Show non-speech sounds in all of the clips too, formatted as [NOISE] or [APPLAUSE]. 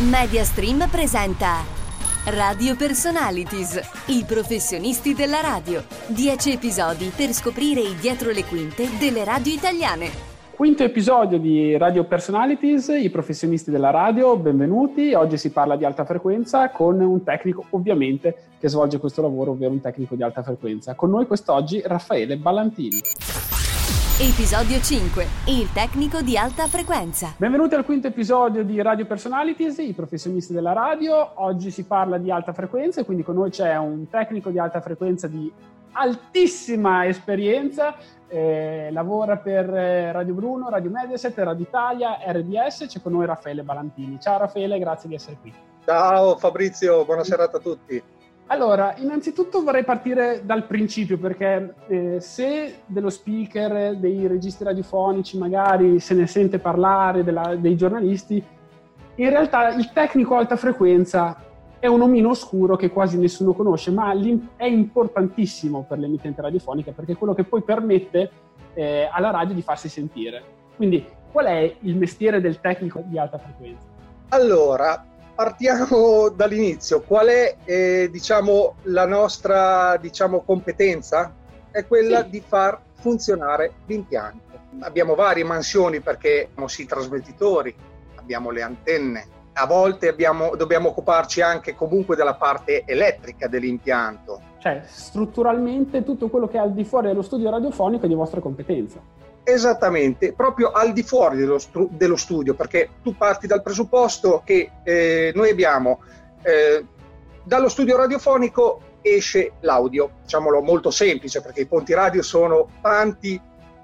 Mediastream presenta Radio Personalities, i professionisti della radio. Dieci episodi per scoprire i dietro le quinte delle radio italiane. Quinto episodio di Radio Personalities, i professionisti della radio, benvenuti. Oggi si parla di alta frequenza con un tecnico ovviamente che svolge questo lavoro, ovvero un tecnico di alta frequenza. Con noi quest'oggi Raffaele Ballantini. Episodio 5. Il tecnico di alta frequenza. Benvenuti al quinto episodio di Radio Personalities, i professionisti della radio. Oggi si parla di alta frequenza e quindi con noi c'è un tecnico di alta frequenza di altissima esperienza. Eh, lavora per eh, Radio Bruno, Radio Mediaset, Radio Italia, RDS. C'è con noi Raffaele Ballantini. Ciao Raffaele, grazie di essere qui. Ciao Fabrizio, buona serata a tutti. Allora, innanzitutto vorrei partire dal principio perché eh, se dello speaker, dei registri radiofonici magari se ne sente parlare, della, dei giornalisti, in realtà il tecnico alta frequenza è un omino oscuro che quasi nessuno conosce, ma è importantissimo per l'emittente radiofonica perché è quello che poi permette eh, alla radio di farsi sentire. Quindi qual è il mestiere del tecnico di alta frequenza? Allora, partiamo dall'inizio. Qual è, eh, diciamo, la nostra diciamo, competenza? È quella sì. di far funzionare l'impianto. Abbiamo varie mansioni perché abbiamo sì trasmettitori, abbiamo le antenne, a volte abbiamo, dobbiamo occuparci anche comunque della parte elettrica dell'impianto. Cioè, strutturalmente tutto quello che è al di fuori dello studio radiofonico è di vostra competenza. Esattamente, proprio al di fuori dello, stru- dello studio, perché tu parti dal presupposto che eh, noi abbiamo eh, dallo studio radiofonico esce l'audio, diciamolo molto semplice, perché i ponti radio sono tanti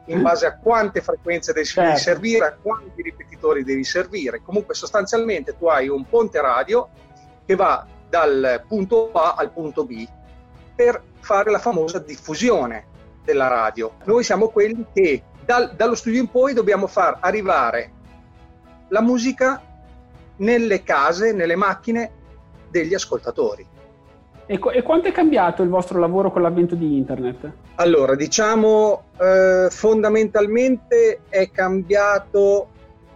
in base a quante frequenze devi certo. servire, a quanti ripetitori devi servire. Comunque sostanzialmente tu hai un ponte radio che va dal punto A al punto B per fare la famosa diffusione della radio. Noi siamo quelli che dal, dallo studio in poi dobbiamo far arrivare la musica nelle case, nelle macchine degli ascoltatori. E, e, quanto è cambiato il vostro lavoro con l'avvento di internet? Allora, diciamo eh, fondamentalmente è cambiato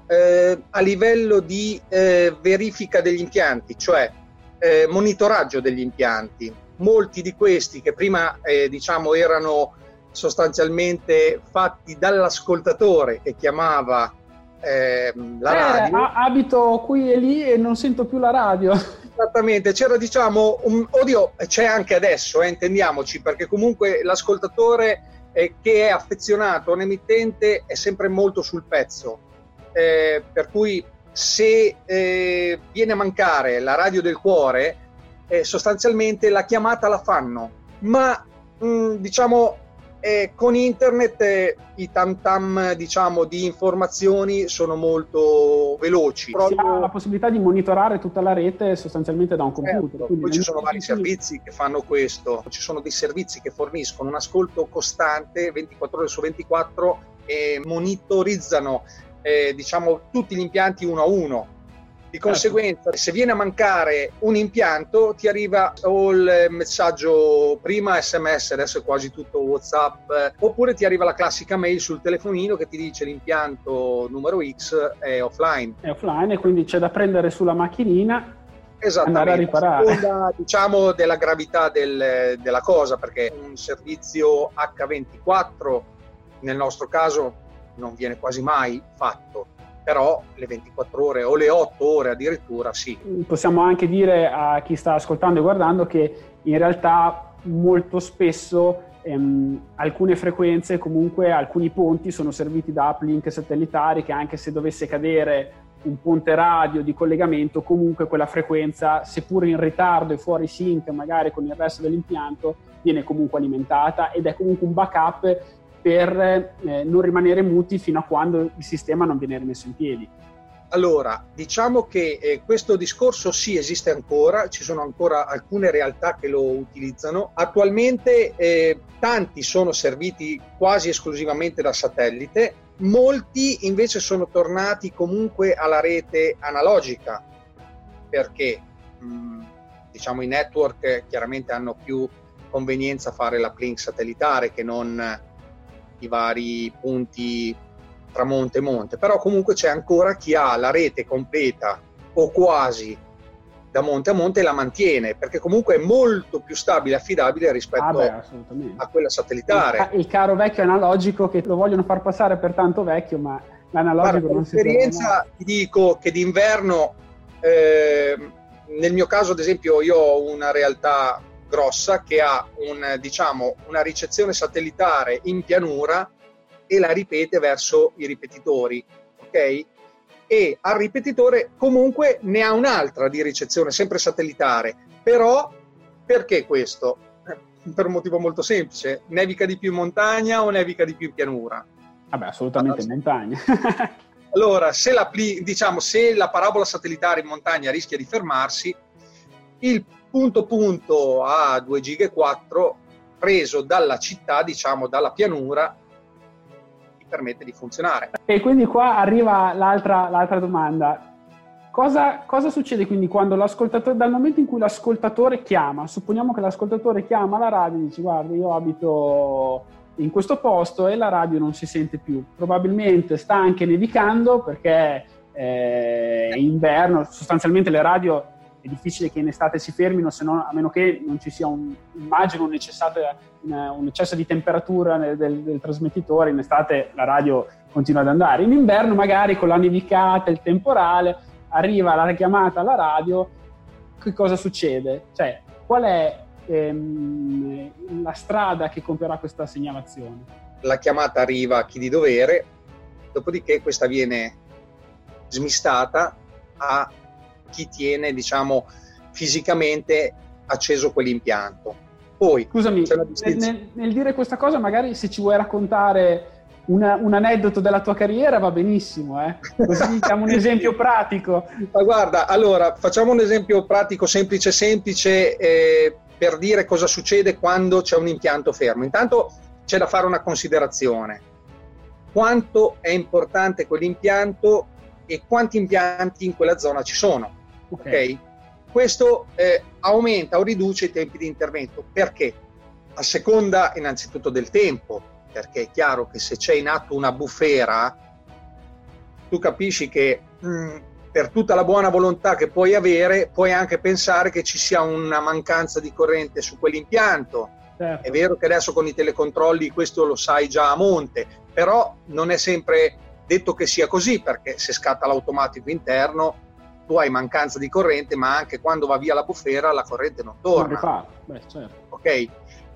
eh, a livello di eh, verifica degli impianti, cioè eh, monitoraggio degli impianti. Molti di questi che prima eh, diciamo erano sostanzialmente fatti dall'ascoltatore che chiamava eh, la eh, radio. abito qui e lì e non sento più la radio. [LAUGHS] Esattamente, c'era diciamo, un, oddio, c'è anche adesso, eh, intendiamoci, perché comunque l'ascoltatore eh, che è affezionato a un emittente è sempre molto sul pezzo, eh, per cui se eh, viene a mancare la radio del cuore, sostanzialmente la chiamata la fanno, ma mh, mm, diciamo e con internet eh, i tam tam diciamo, di informazioni sono molto veloci. Si ha la possibilità di monitorare tutta la rete sostanzialmente da un computer. Certo, poi ci sono vari servizi che fanno questo, ci sono dei servizi che forniscono un ascolto costante 24 ore su 24 e monitorizzano eh, diciamo, tutti gli impianti uno a uno di conseguenza, se viene a mancare un impianto, ti arriva o il messaggio prima SMS, adesso è quasi tutto WhatsApp, oppure ti arriva la classica mail sul telefonino che ti dice l'impianto numero X è offline. È offline e quindi c'è da prendere sulla macchinina andare a riparare. Seconda, diciamo della gravità del, della cosa, perché un servizio H24 nel nostro caso non viene quasi mai fatto però le 24 ore o le 8 ore addirittura sì. Possiamo anche dire a chi sta ascoltando e guardando che in realtà molto spesso ehm, alcune frequenze, comunque alcuni ponti sono serviti da uplink satellitari che anche se dovesse cadere un ponte radio di collegamento, comunque quella frequenza, seppur in ritardo e fuori sync magari con il resto dell'impianto, viene comunque alimentata ed è comunque un backup per eh, non rimanere muti fino a quando il sistema non viene rimesso in piedi. Allora, diciamo che eh, questo discorso sì esiste ancora, ci sono ancora alcune realtà che lo utilizzano. Attualmente eh, tanti sono serviti quasi esclusivamente da satellite, molti invece sono tornati comunque alla rete analogica perché mh, mm, diciamo i network chiaramente hanno più convenienza a fare la link satellitare che non i vari punti tra monte e monte, però comunque c'è ancora chi ha la rete completa o quasi da monte a monte la mantiene perché comunque è molto più stabile e affidabile rispetto ah beh, a quella satellitare. Il, il, caro vecchio analogico che lo vogliono far passare per tanto vecchio, ma l'analogico Guarda, non si esperienza ti dico che d'inverno, eh, nel mio caso ad esempio io ho una realtà grossa che ha un, diciamo, una ricezione satellitare in pianura e la ripete verso i ripetitori, ok? E al ripetitore comunque ne ha un'altra di ricezione, sempre satellitare. Però perché questo? [LAUGHS] Per un motivo molto semplice, nevica di più in montagna o nevica di più in pianura? Vabbè, assolutamente in montagna. [LAUGHS] allora, se la, diciamo, se la parabola satellitare in montagna rischia di fermarsi, il punto punto a 2 giga e 4 preso dalla città, diciamo dalla pianura, ti permette di funzionare. E quindi qua arriva l'altra, l'altra domanda. Cosa, cosa, succede quindi quando l'ascoltatore, dal momento in cui l'ascoltatore chiama, supponiamo che l'ascoltatore chiama la radio e dice guarda io abito in questo posto e la radio non si sente più, probabilmente sta anche nevicando perché eh, è inverno, sostanzialmente le radio è difficile che in estate si fermino, non, a meno che non ci sia un, immagino un, un, eccesso di temperatura nel, del, del, trasmettitore, in estate la radio continua ad andare. In inverno magari con la nevicata, il temporale, arriva la chiamata alla radio, che cosa succede? Cioè, qual è ehm, la strada che compierà questa segnalazione? La chiamata arriva a chi di dovere, dopodiché questa viene smistata a chi tiene, diciamo, fisicamente acceso quell'impianto. Poi, Scusami, nel, nel, dire questa cosa, magari se ci vuoi raccontare una, un aneddoto della tua carriera va benissimo, eh? così [LAUGHS] diamo un esempio pratico. Ma guarda, allora facciamo un esempio pratico, semplice, semplice, eh, per dire cosa succede quando c'è un impianto fermo. Intanto c'è da fare una considerazione. Quanto è importante quell'impianto e quanti impianti in quella zona ci sono. Okay. Questo eh, aumenta o riduce i tempi di intervento. Perché? A seconda innanzitutto del tempo, perché è chiaro che se c'è in atto una bufera, tu capisci che mh, mm, per tutta la buona volontà che puoi avere, puoi anche pensare che ci sia una mancanza di corrente su quell'impianto. Certo. È vero che adesso con i telecontrolli questo lo sai già a monte, però non è sempre detto che sia così, perché se scatta l'automatico interno tu hai mancanza di corrente, ma anche quando va via la bufera la corrente non torna. Beh, certo. Ok?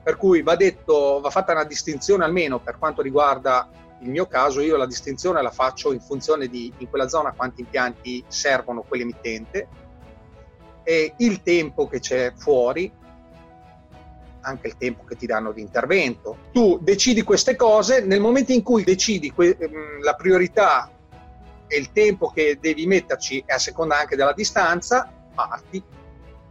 Per cui va detto, va fatta una distinzione almeno per quanto riguarda il mio caso, io la distinzione la faccio in funzione di in quella zona quanti impianti servono quell'emittente e il tempo che c'è fuori, anche il tempo che ti danno di intervento. Tu decidi queste cose, nel momento in cui decidi que- mm, la priorità e il tempo che devi metterci è a seconda anche della distanza, parti.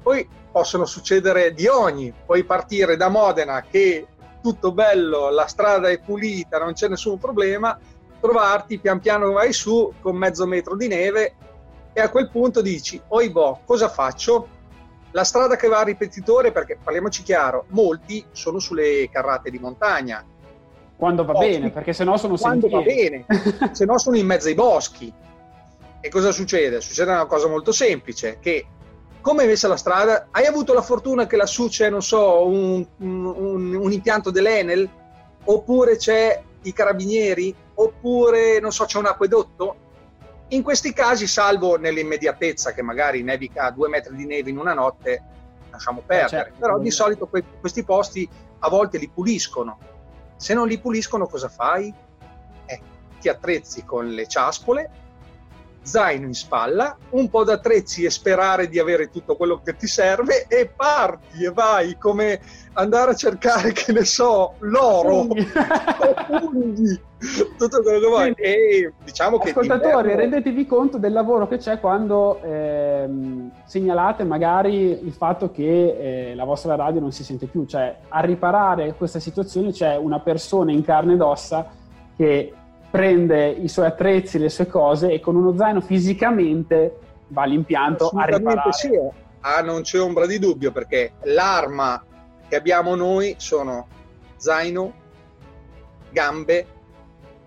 Poi possono succedere di ogni, puoi partire da Modena che tutto bello, la strada è pulita, non c'è nessun problema, trovarti pian piano vai su con mezzo metro di neve e a quel punto dici, oi boh, cosa faccio? La strada che va a ripetitore, perché parliamoci chiaro, molti sono sulle carrate di montagna, quando va boschi, bene, perché sennò sono quando sentieri. va bene, [LAUGHS] se no sono in mezzo ai boschi. E cosa succede? Succede una cosa molto semplice, che come è messa la strada, hai avuto la fortuna che lassù c'è, non so, un, un, un impianto dell'Enel, oppure c'è i carabinieri, oppure, non so, c'è un acquedotto? In questi casi, salvo nell'immediatezza, che magari nevica due metri di neve in una notte, lasciamo perdere. Certo, Però di solito que- questi posti a volte li puliscono se non li puliscono cosa fai? Eh, ti attrezzi con le ciaspole, zaino in spalla, un po' d'attrezzi e sperare di avere tutto quello che ti serve e parti e vai come andare a cercare, che ne so, l'oro, funghi, tutto quello che vuoi. E diciamo che Ascoltatori, inverno... rendetevi conto del lavoro che c'è quando ehm, segnalate magari il fatto che eh, la vostra radio non si sente più, cioè a riparare questa situazione c'è una persona in carne ed ossa che prende i suoi attrezzi, le sue cose e con uno zaino fisicamente va all'impianto a riparare. Sì. Ah, non c'è ombra di dubbio perché l'arma che abbiamo noi sono zaino, gambe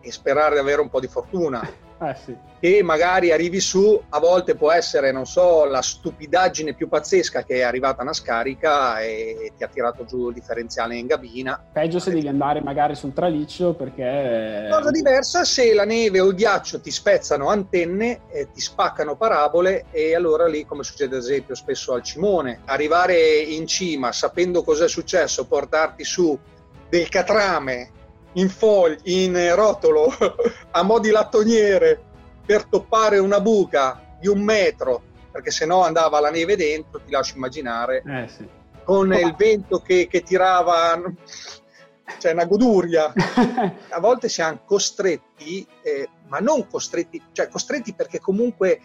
e sperare di avere un po' di fortuna. Eh sì. Che magari arrivi su, a volte può essere, non so, la stupidaggine più pazzesca che è arrivata una scarica e ti ha tirato giù il differenziale in gabina. Peggio se devi andare magari sul traliccio perché... Cosa diversa se la neve o il ghiaccio ti spezzano antenne, ti spaccano parabole e allora lì, come succede ad esempio spesso al Cimone, arrivare in cima sapendo cos'è successo, portarti su del catrame in foglio, in rotolo, [LAUGHS] a mo' di lattoniere, per toppare una buca di un metro, perché se no andava la neve dentro, ti lascio immaginare, eh, sì. con oh. il vento che, che tirava, [LAUGHS] cioè una goduria. [LAUGHS] A volte siamo costretti, eh, ma non costretti, cioè costretti perché comunque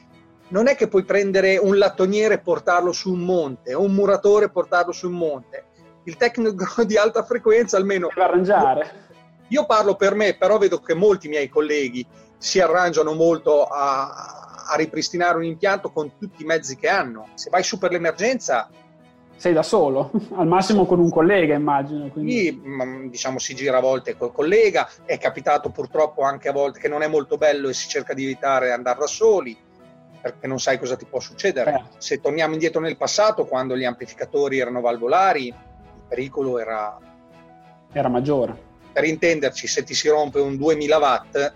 non è che puoi prendere un lattoniere e portarlo su un monte, o un muratore e portarlo su un monte. Il tecnico di alta frequenza almeno... Deve arrangiare io parlo per me, però vedo che molti miei colleghi si arrangiano molto a, a ripristinare un impianto con tutti i mezzi che hanno. Se vai su per l'emergenza, sei da solo, [LAUGHS] al massimo con un collega immagino. Quindi. Sì, diciamo si gira a volte col collega, è capitato purtroppo anche a volte che non è molto bello e si cerca di evitare andare da soli perché non sai cosa ti può succedere. Eh. Se torniamo indietro nel passato, quando gli amplificatori erano valvolari, il pericolo era, era maggiore per intenderci, se ti si rompe un 2000 watt,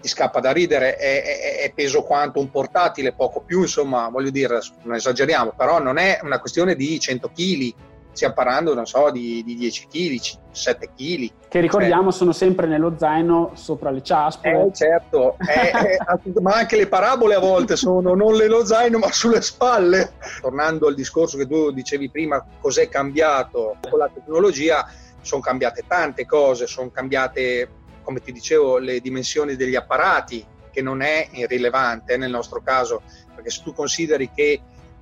ti scappa da ridere, è, è, è, peso quanto un portatile, poco più, insomma, voglio dire, non esageriamo, però non è una questione di 100 kg, stiamo parlando, non so, di, di 10 kg, 7 kg. Che ricordiamo eh. sono sempre nello zaino sopra le ciaspole. Eh, certo, eh, [LAUGHS] ma anche le parabole a volte sono non nello zaino ma sulle spalle. Tornando al discorso che tu dicevi prima, cos'è cambiato con la tecnologia, sono cambiate tante cose, sono cambiate, come ti dicevo, le dimensioni degli apparati, che non è irrilevante nel nostro caso, perché se tu consideri che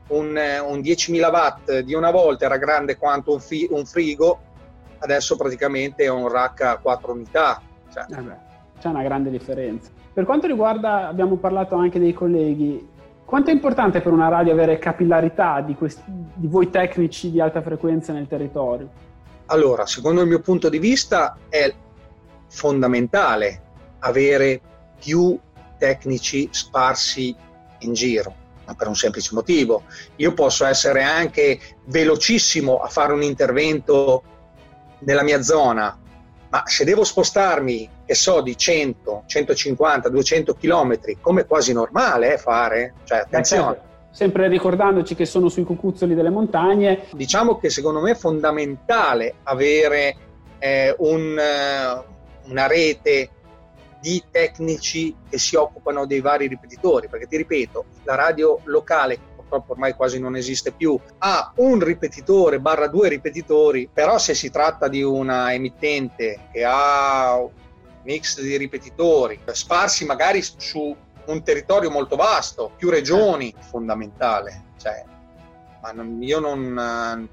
un, un 10.000 watt di una volta era grande quanto un, fi, un frigo, adesso praticamente è un rack a 4 unità. Cioè. Eh c'è una grande differenza. Per quanto riguarda, abbiamo parlato anche dei colleghi, quanto è importante per una radio avere capillarità di, questi, di voi tecnici di alta frequenza nel territorio? Allora, secondo il mio punto di vista è fondamentale avere più tecnici sparsi in giro, ma per un semplice motivo. Io posso essere anche velocissimo a fare un intervento nella mia zona, ma se devo spostarmi, che so, di 100, 150, 200 km, come quasi normale eh, fare, cioè attenzione sempre ricordandoci che sono sui cucuzzoli delle montagne. Diciamo che secondo me è fondamentale avere eh, un, uh, una rete di tecnici che si occupano dei vari ripetitori, perché ti ripeto, la radio locale purtroppo ormai quasi non esiste più, ha un ripetitore barra due ripetitori, però se si tratta di una emittente che ha un mix di ripetitori sparsi magari su un territorio molto vasto, più regioni, fondamentale. Cioè, ma non, io non,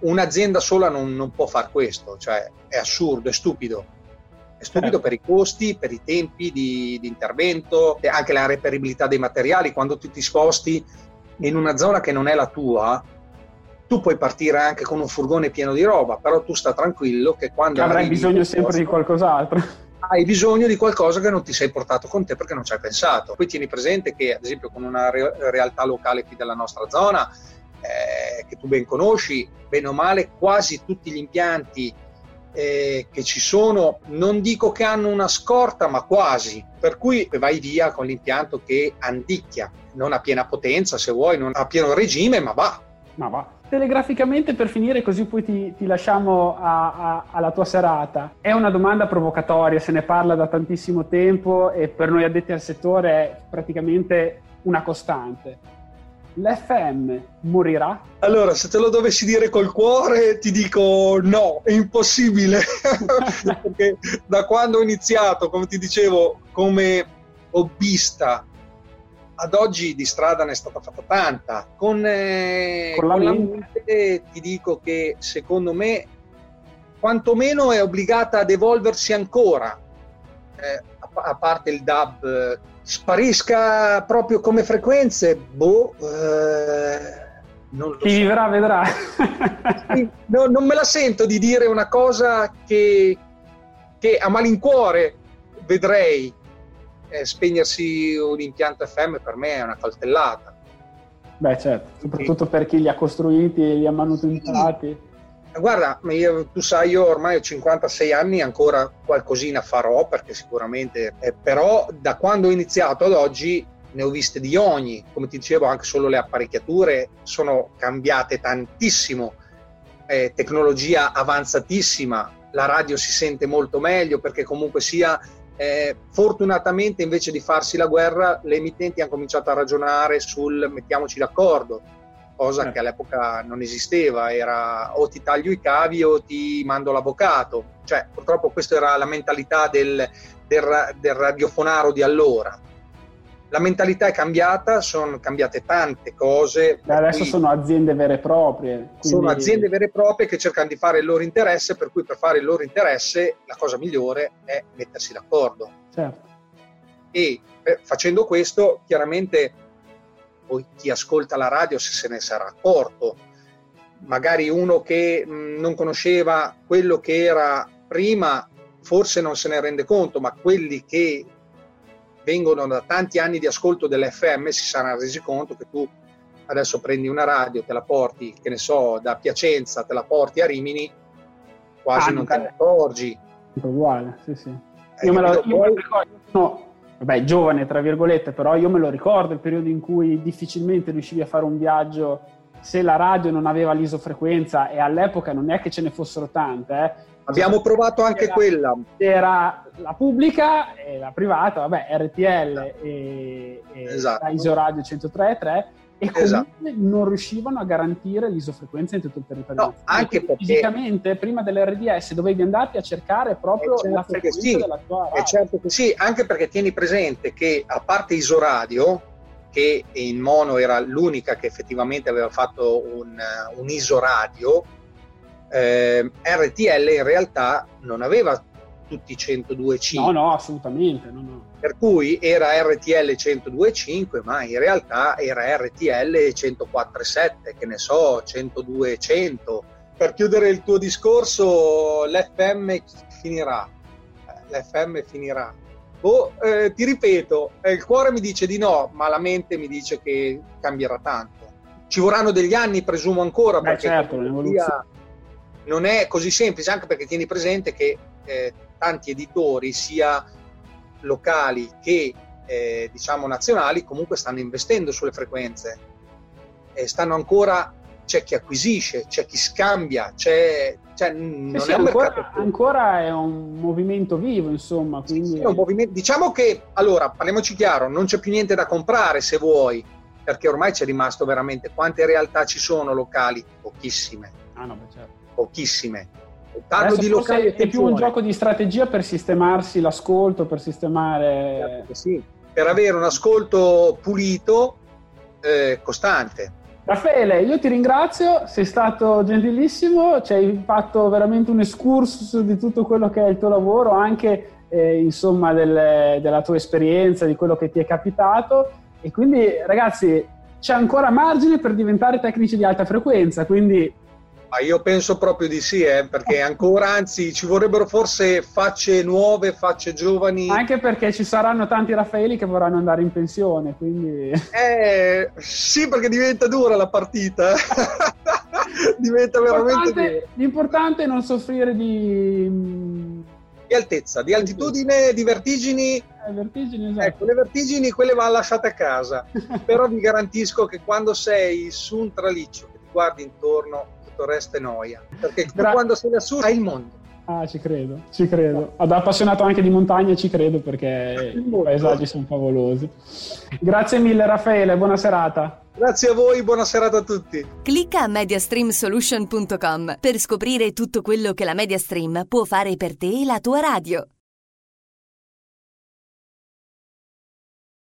un'azienda sola non, non può fare questo, cioè, è assurdo, è stupido. È stupido per i costi, per i tempi di, di intervento, e anche la reperibilità dei materiali. Quando tu ti sposti in una zona che non è la tua, tu puoi partire anche con un furgone pieno di roba, però tu sta tranquillo che quando... Avrai bisogno sempre posto, di qualcos'altro hai bisogno di qualcosa che non ti sei portato con te perché non ci hai pensato. Poi tieni presente che, ad esempio, con una re- realtà locale qui della nostra zona, eh, che tu ben conosci, bene o male, quasi tutti gli impianti eh, che ci sono, non dico che hanno una scorta, ma quasi. Per cui vai via con l'impianto che andicchia, non a piena potenza se vuoi, non a pieno regime, ma va. Ma va telegraficamente per finire, così poi ti, ti lasciamo a, a, alla tua serata. È una domanda provocatoria, se ne parla da tantissimo tempo e per noi addetti al settore è praticamente una costante. L'FM morirà? Allora, se te lo dovessi dire col cuore, ti dico no, è impossibile. [LAUGHS] Perché da quando ho iniziato, come ti dicevo, come hobbista ad oggi di strada ne è stata fatta tanta. Con, eh, con, la, con la mente ti dico che secondo me quantomeno è obbligata ad evolversi ancora, eh, a, a, parte il DAB, sparisca proprio come frequenze, boh... Eh, non Chi so. vivrà vedrà. no, non me la sento di dire una cosa che, che a malincuore vedrei eh, spegnersi un impianto FM per me è una coltellata. Beh certo, soprattutto sì. per chi li ha costruiti e li ha manutentati. Sì Guarda, io, tu sai, io ormai ho 56 anni, ancora qualcosina farò, perché sicuramente, eh, però da quando ho iniziato ad oggi ne ho viste di ogni, come ti dicevo anche solo le apparecchiature sono cambiate tantissimo, eh, tecnologia avanzatissima, la radio si sente molto meglio perché comunque sia eh, fortunatamente invece di farsi la guerra le emittenti hanno cominciato a ragionare sul mettiamoci d'accordo cosa eh. che all'epoca non esisteva, era o ti taglio i cavi o ti mando l'avvocato, cioè purtroppo questa era la mentalità del, del, del radiofonaro di allora. La mentalità è cambiata, sono cambiate tante cose. Beh, adesso sono aziende vere e proprie. Quindi... Sono aziende vere e proprie che cercano di fare il loro interesse, per cui per fare il loro interesse la cosa migliore è mettersi d'accordo. Certo. E eh, facendo questo, chiaramente poi chi ascolta la radio se se ne sarà accorto. Magari uno che mh, non conosceva quello che era prima forse non se ne rende conto, ma quelli che vengono da tanti anni di ascolto dell'FM si saranno resi conto che tu adesso prendi una radio, te la porti, che ne so, da Piacenza, te la porti a Rimini, quasi ah, non te ne accorgi. Uguale, sì, sì. Io me, lo, io lo ricordo, no, vabbè, giovane tra virgolette, però io me lo ricordo il periodo in cui difficilmente riuscivi a fare un viaggio se la radio non aveva l'isofrequenza e all'epoca non è che ce ne fossero tante. Eh. Abbiamo provato anche era, quella. C'era la pubblica e la privata, vabbè, RTL e, e esatto. Isoradio 103.3 e comunque esatto. non riuscivano a garantire l'isofrequenza in tutto il territorio. No, anche perché fisicamente prima dell'RDS dovevi andarti a cercare proprio certo la frequenza sì, della tua radio. certo che sì, anche perché tieni presente che a parte Isoradio, che in mono era l'unica che effettivamente aveva fatto un, un isoradio, eh, RTL in realtà non aveva tutti 102.5. No, no, assolutamente. No, no. Per cui era RTL 102.5, ma in realtà era RTL 104.7, che ne so, 102.100. Per chiudere il tuo discorso, l'FM finirà. L'FM finirà. Oh, eh, ti ripeto, eh, il cuore mi dice di no, ma la mente mi dice che cambierà tanto. Ci vorranno degli anni, presumo ancora, Beh, perché certo, non è così semplice, anche perché tieni presente che eh, tanti editori, sia locali che eh, diciamo nazionali, comunque stanno investendo sulle frequenze. E stanno ancora, c'è chi acquisisce, c'è chi scambia, c'è, cioè, non sì, è un ancora, ancora, è un movimento vivo, insomma. Quindi... Sì, movimento, diciamo che, allora, parliamoci chiaro, non c'è più niente da comprare se vuoi, perché ormai c'è rimasto veramente. Quante realtà ci sono locali? Pochissime. Ah, no, beh, certo. Pochissime. Parlo di locali è più un gioco di strategia per sistemarsi l'ascolto, per sistemare... Sì, per avere un ascolto pulito, eh, costante. Raffaele, io ti ringrazio, sei stato gentilissimo, ci hai fatto veramente un excursus di tutto quello che è il tuo lavoro, anche eh, insomma del, della tua esperienza, di quello che ti è capitato. E quindi ragazzi c'è ancora margine per diventare tecnici di alta frequenza, quindi ma io penso proprio di sì, eh, perché ancora, anzi, ci vorrebbero forse facce nuove, facce giovani. Anche perché ci saranno tanti Raffaeli che vorranno andare in pensione, quindi... Eh, sì, perché diventa dura la partita. [LAUGHS] diventa veramente dura. L'importante è non soffrire di... Di altezza, di altitudine, di vertigini. Eh, vertigini esatto. Ecco, le vertigini quelle vanno lasciate a casa. [LAUGHS] Però vi garantisco che quando sei su un traliccio, che ti guardi intorno, tutto il resto è noia. Perché Gra- quando sei lassù hai il mondo. Ah, ci credo, ci credo. Ad appassionato anche di montagna ci credo perché i paesaggi sono favolosi. Grazie mille Raffaele, buona serata. Grazie a voi, buona serata a tutti. Clicca a mediastreamsolution.com per scoprire tutto quello che la Mediastream può fare per te e la tua radio.